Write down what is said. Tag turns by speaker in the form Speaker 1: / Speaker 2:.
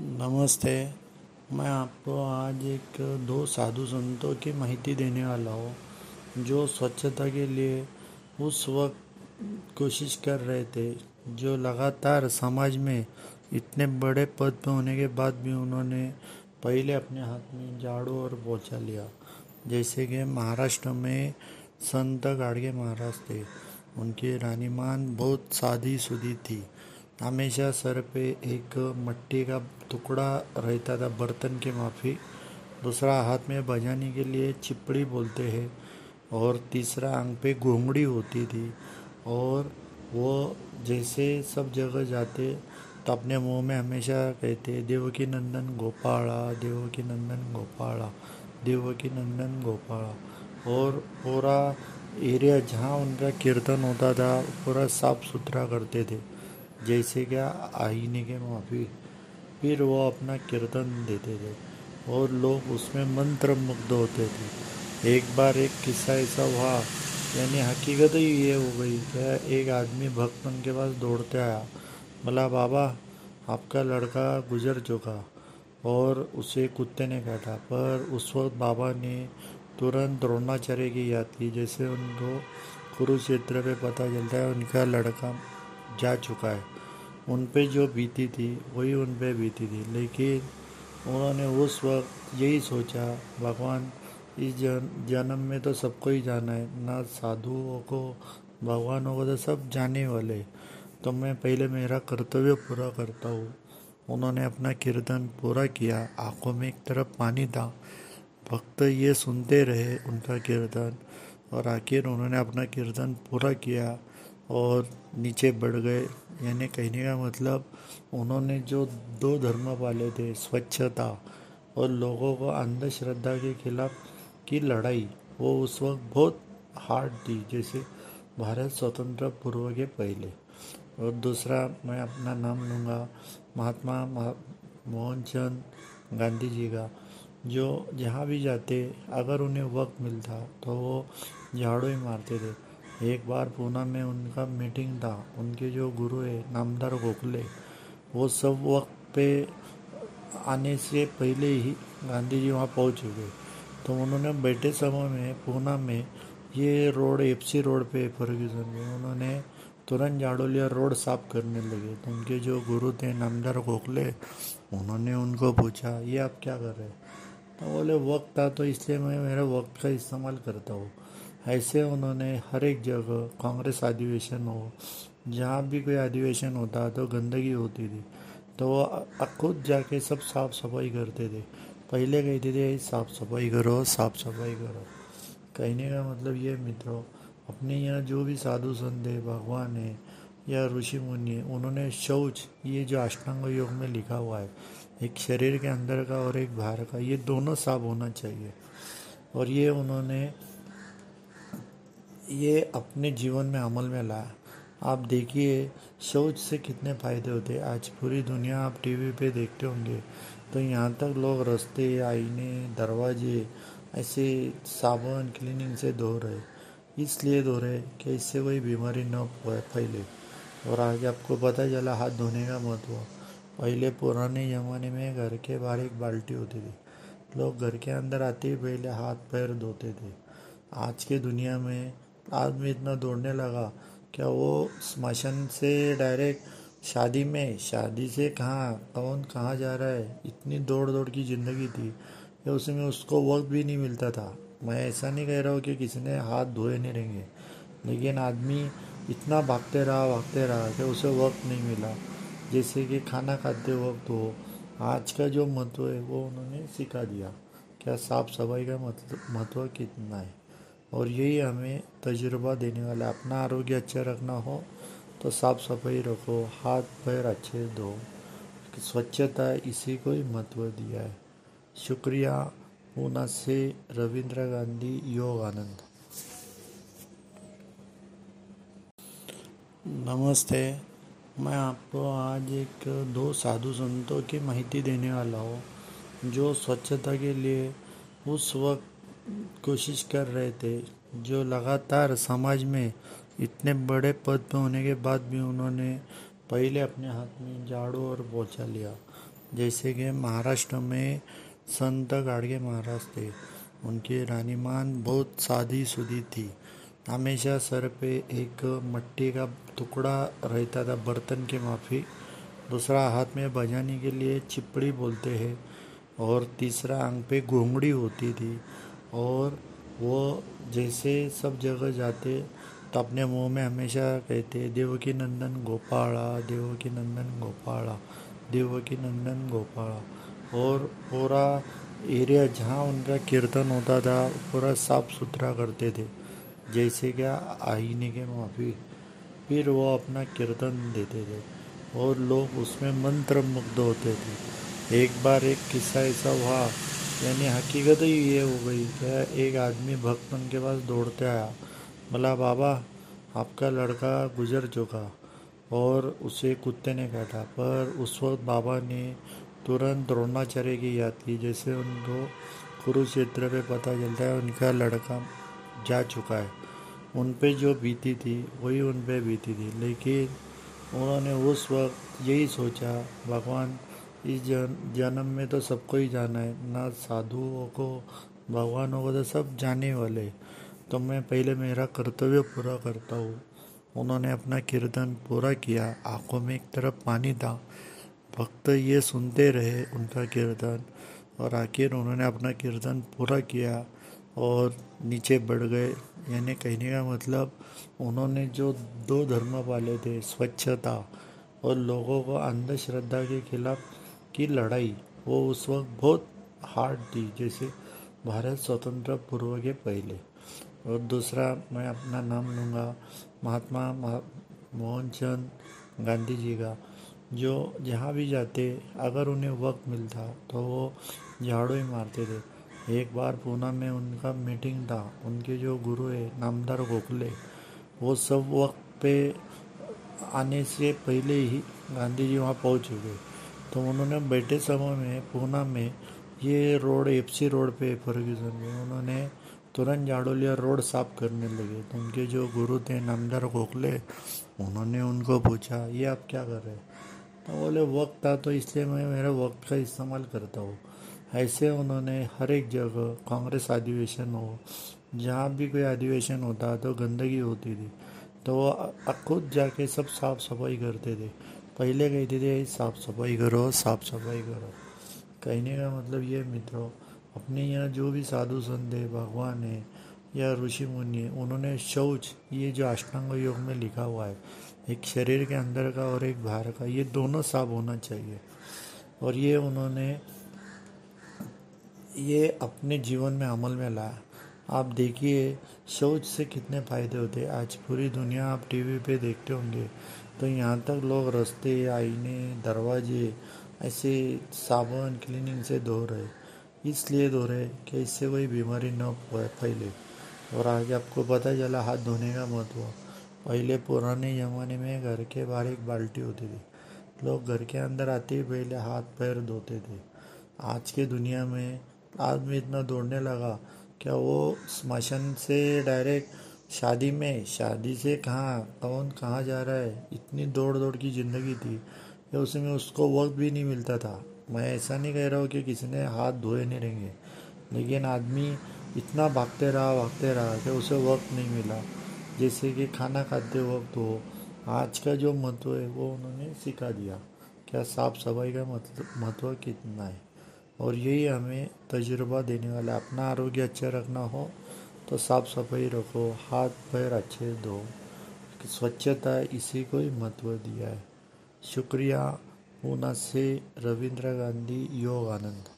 Speaker 1: नमस्ते। मैं आपको आज एक दो साधु संतों की माहिती देने वाला हूँ, जो स्वच्छता के लिए उस वक्त कोशिश कर रहे थे, जो लगातार समाज में इतने बड़े पद पर होने के बाद भी उन्होंने पहले अपने हाथ में झाड़ू और पोछा लिया। जैसे कि महाराष्ट्र में संत गाड़गे महाराज थे, उनकी रानीमान बहुत सादी सुधी थी। हमेशा सर पे एक मट्टी का टुकड़ा रहता था, बर्तन के माफ़ी। दूसरा, हाथ में बजाने के लिए चिपड़ी बोलते हैं और तीसरा आँख पे घोंगड़ी होती थी। और वो जैसे सब जगह जाते तो अपने मुँह में हमेशा कहते देवकी नंदन गोपाला देवकी नंदन गोपाला देवकी नंदन गोपाला। और पूरा एरिया जहाँ उनका कीर्तन होता था, पूरा साफ़ सुथरा करते थे। जैसे क्या आईने के माफ़ी, फिर वो अपना कीर्तन देते थे और लोग उसमें मंत्र मुग्ध होते थे। एक बार एक किस्सा ऐसा हुआ, यानी हकीकत ही ये हो गई क्या एक आदमी भक्त उनके पास दौड़ते आया। बोला, बाबा, आपका लड़का गुजर चुका और उसे कुत्ते ने काटा, पर उस वक्त बाबा ने तुरंत द्रोणाचार्य की याद की, जैसे उनको कुरुक्षेत्र पे पता चलता है उनका लड़का जा चुका है। उन पे जो बीती थी, वही उन पे बीती थी। लेकिन उन्होंने उस वक्त यही सोचा, भगवान, इस जन, जन्म में तो सबको ही जाना है, ना साधुओं को, भगवानों को तो सब जाने वाले। तो मैं पहले मेरा कर्तव्य पूरा करता हूँ। उन्होंने अपना कीर्तन पूरा किया, आँखों में एक तरफ़ पानी था। भक्त ये सुनते रहे उनका कीर्तन, और आखिर उन्होंने अपना कीर्तन पूरा किया। और नीचे बढ़ गए। यानी कहने का मतलब उन्होंने जो दो धर्म पाले थे, स्वच्छता और लोगों को अंधश्रद्धा के खिलाफ की लड़ाई, वो उस वक्त बहुत हार्ड थी, जैसे भारत स्वतंत्र पूर्व के पहले। और दूसरा, मैं अपना नाम लूँगा, महात्मा मोहनचंद गांधी जी का, जो जहाँ भी जाते, अगर उन्हें वक्त मिलता तो वो झाड़ू ही मारते थे। एक बार पूना में उनका मीटिंग था। उनके जो गुरु है, नामदार गोखले, वो सब वक्त पे आने से पहले ही गांधी जी वहाँ पहुँच गए। तो उन्होंने बैठे समय में पूना में ये रोड एफसी रोड पे फर्ग्यूसन में उन्होंने तुरंत झाड़ू लिया रोड साफ़ करने लगे। तो उनके जो गुरु थे, नामदार गोखले, उन्होंने उनको पूछा, ये आप क्या कर रहे हैं? तो बोले, वक्त था तो इसलिए मैं मेरे वक्त का इस्तेमाल करता हूँ। ऐसे उन्होंने हर एक जगह कांग्रेस अधिवेशन हो, जहाँ भी कोई अधिवेशन होता तो गंदगी होती थी तो वो खुद जाके सब साफ़ सफ़ाई करते थे। पहले कहते थे, साफ़ सफ़ाई करो, साफ़ सफ़ाई करो। कहने का मतलब ये मित्रों, अपने यहाँ जो भी साधु संत है, भगवान है या ऋषि मुनि है, उन्होंने शौच, ये जो अष्टांग योग में लिखा हुआ है, एक शरीर के अंदर का और एक बाहर का, ये दोनों साफ़ होना चाहिए। और ये उन्होंने ये अपने जीवन में अमल में लाया। आप देखिए शौच से कितने फ़ायदे होते हैं। आज पूरी दुनिया आप टीवी पे देखते होंगे तो यहाँ तक लोग रास्ते आईने, दरवाजे, ऐसे साबुन, क्लीनिंग से धो रहे। इसलिए धो रहे कि इससे कोई बीमारी न फैले और आज आपको पता चला, हाथ धोने का महत्व। पहले पुराने ज़माने में घर के बाहर एक बाल्टी होती थी। लोग घर के अंदर आते ही पहले हाथ पैर धोते थे। आज के दुनिया में आदमी इतना दौड़ने लगा, क्या वो स्मशान से डायरेक्ट शादी में, शादी से कहाँ, कौन कहाँ जा रहा है? इतनी दौड़ दौड़ की ज़िंदगी थी। कि उसमें उसको वक्त भी नहीं मिलता था। मैं ऐसा नहीं कह रहा हूँ कि किसी ने हाथ धोए नहीं रहेंगे। लेकिन आदमी इतना भागते रहा भागते रहा कि उसे वक्त नहीं मिला। जैसे कि खाना खाते वक्त हो। आज का जो महत्व है, वो उन्होंने सिखा दिया। क्या साफ़ सफ़ाई का मतलब महत्व कितना है? और यही हमें तजुर्बा देने वाला अपना आरोग्य अच्छा रखना हो तो साफ़ सफ़ाई रखो, हाथ पैर अच्छे धो। स्वच्छता इसी को ही महत्व दिया है। शुक्रिया पूना से रविंद्र गांधी, योग आनंद। नमस्ते, मैं आपको आज एक दो साधु संतों की माहिती देने वाला हूँ, जो स्वच्छता के लिए उस वक्त कोशिश कर रहे थे, जो लगातार समाज में इतने बड़े पद पर होने के बाद भी उन्होंने पहले अपने हाथ में झाड़ू और पोछा लिया। जैसे कि महाराष्ट्र में संत गाड़गे महाराज थे। उनकी रानीमान बहुत सादी सुदी थी। हमेशा सर पे एक मट्टी का टुकड़ा रहता था बर्तन के माफ़ी। दूसरा हाथ में बजाने के लिए चिपड़ी बोलते हैं और तीसरा अंग पे घोंगड़ी होती थी। और वो जैसे सब जगह जाते तो अपने मुँह में हमेशा कहते देवकी नंदन गोपाला देवकी नंदन गोपाला देवकी नंदन गोपाला। और पूरा एरिया जहाँ उनका कीर्तन होता था, पूरा साफ़ सुथरा करते थे। जैसे क्या आईने के माफ़ी, फिर वो अपना कीर्तन देते थे। और लोग उसमें मंत्र मुग्ध होते थे। एक बार एक किस्सा ऐसा हुआ यानी हकीकत ही ये हो गई क्या एक आदमी भक्त उनके पास दौड़ते आया। बोला, बाबा, आपका लड़का गुजर चुका और उसे कुत्ते ने काटा, पर उस वक्त बाबा ने तुरंत द्रोणाचार्य की याद की जैसे उनको कुरुक्षेत्र पे पता चलता है उनका लड़का जा चुका है। उन पे जो बीती थी, वही उन पे बीती थी। लेकिन उन्होंने उस वक्त यही सोचा, भगवान इस जन जन्म में तो सबको ही जाना है। ना साधुओं को, भगवानों को तो सब जाने वाले तो मैं पहले मेरा कर्तव्य पूरा करता हूँ। उन्होंने अपना कीर्तन पूरा किया। आँखों में एक तरफ़ पानी था। भक्त ये सुनते रहे उनका कीर्तन। और आखिर उन्होंने अपना कीर्तन पूरा किया और नीचे बढ़ गए। यानी कहने का मतलब उन्होंने जो दो धर्म पाले थे, स्वच्छता और लोगों को अंधश्रद्धा के खिलाफ की लड़ाई, वो उस वक्त बहुत हार्ड थी, जैसे भारत स्वतंत्र पूर्व के पहले। और दूसरा, मैं अपना नाम लूँगा महात्मा मोहनचंद गांधी जी का, जो जहाँ भी जाते, अगर उन्हें वक्त मिलता तो वो झाड़ू ही मारते थे। एक बार पूना में उनका मीटिंग था, उनके जो गुरु है, नामदार गोखले, वो सब वक्त पे आने से पहले ही गांधी जी वहाँ पहुँच चुके तो उन्होंने बैठे समय में पूना में ये रोड एफसी रोड पे फर्ग्यूसन में उन्होंने तुरंत झाड़ू लिया रोड साफ़ करने लगे। तो उनके जो गुरु थे, नामदार गोखले, उन्होंने उनको पूछा, ये आप क्या कर रहे तो बोले, वक्त था तो इसलिए मैं मेरे वक्त का इस्तेमाल करता हूँ। ऐसे उन्होंने हर एक जगह, कांग्रेस अधिवेशन हो, जहाँ भी कोई अधिवेशन होता तो गंदगी होती थी। तो वो खुद जाके सब साफ़ सफ़ाई करते थे। पहले कहते थे साफ़ सफ़ाई करो, साफ़ सफ़ाई करो। कहने का मतलब ये मित्रों, अपने यहाँ जो भी साधु संत है, भगवान है या ऋषि मुनि है, उन्होंने शौच, ये जो अष्टांग योग में लिखा हुआ है, एक शरीर के अंदर का और एक बाहर का, ये दोनों साफ़ होना चाहिए। और ये उन्होंने, ये अपने जीवन में अमल में लाया। आप देखिए शौच से कितने फ़ायदे होते हैं। आज पूरी दुनिया आप टीवी पे देखते होंगे तो यहाँ तक लोग रास्ते आईने, दरवाजे, ऐसे साबुन, क्लीनिंग से धो रहे। इसलिए धो रहे कि इससे कोई बीमारी न फैले और आगे आपको पता चला, हाथ धोने का महत्व। पहले पुराने ज़माने में घर के बाहर एक बाल्टी होती थी। लोग घर के अंदर आते ही पहले हाथ, पैर धोते थे। आज के दुनिया में आदमी इतना दौड़ने लगा क्या वो स्मशान से डायरेक्ट शादी में? शादी से कहाँ? कौन कहाँ जा रहा है? इतनी दौड़ दौड़ की ज़िंदगी थी। या उसमें उसको वक्त भी नहीं मिलता था। मैं ऐसा नहीं कह रहा हूँ कि किसी ने हाथ धोए नहीं रहेंगे। लेकिन आदमी इतना भागते रहा भागते रहा कि उसे वक्त नहीं मिला। जैसे कि खाना खाते वक्त हो। आज का जो महत्व है, वो उन्होंने सिखा दिया। क्या साफ़ सफ़ाई का मतलब महत्व कितना है? और यही हमें तजुर्बा देने वाला अपना आरोग्य अच्छा रखना हो तो साफ़ सफ़ाई रखो, हाथ पैर अच्छे धो। स्वच्छता इसी को ही महत्व दिया है। शुक्रिया, पूना से रविंद्र गांधी योग आनंद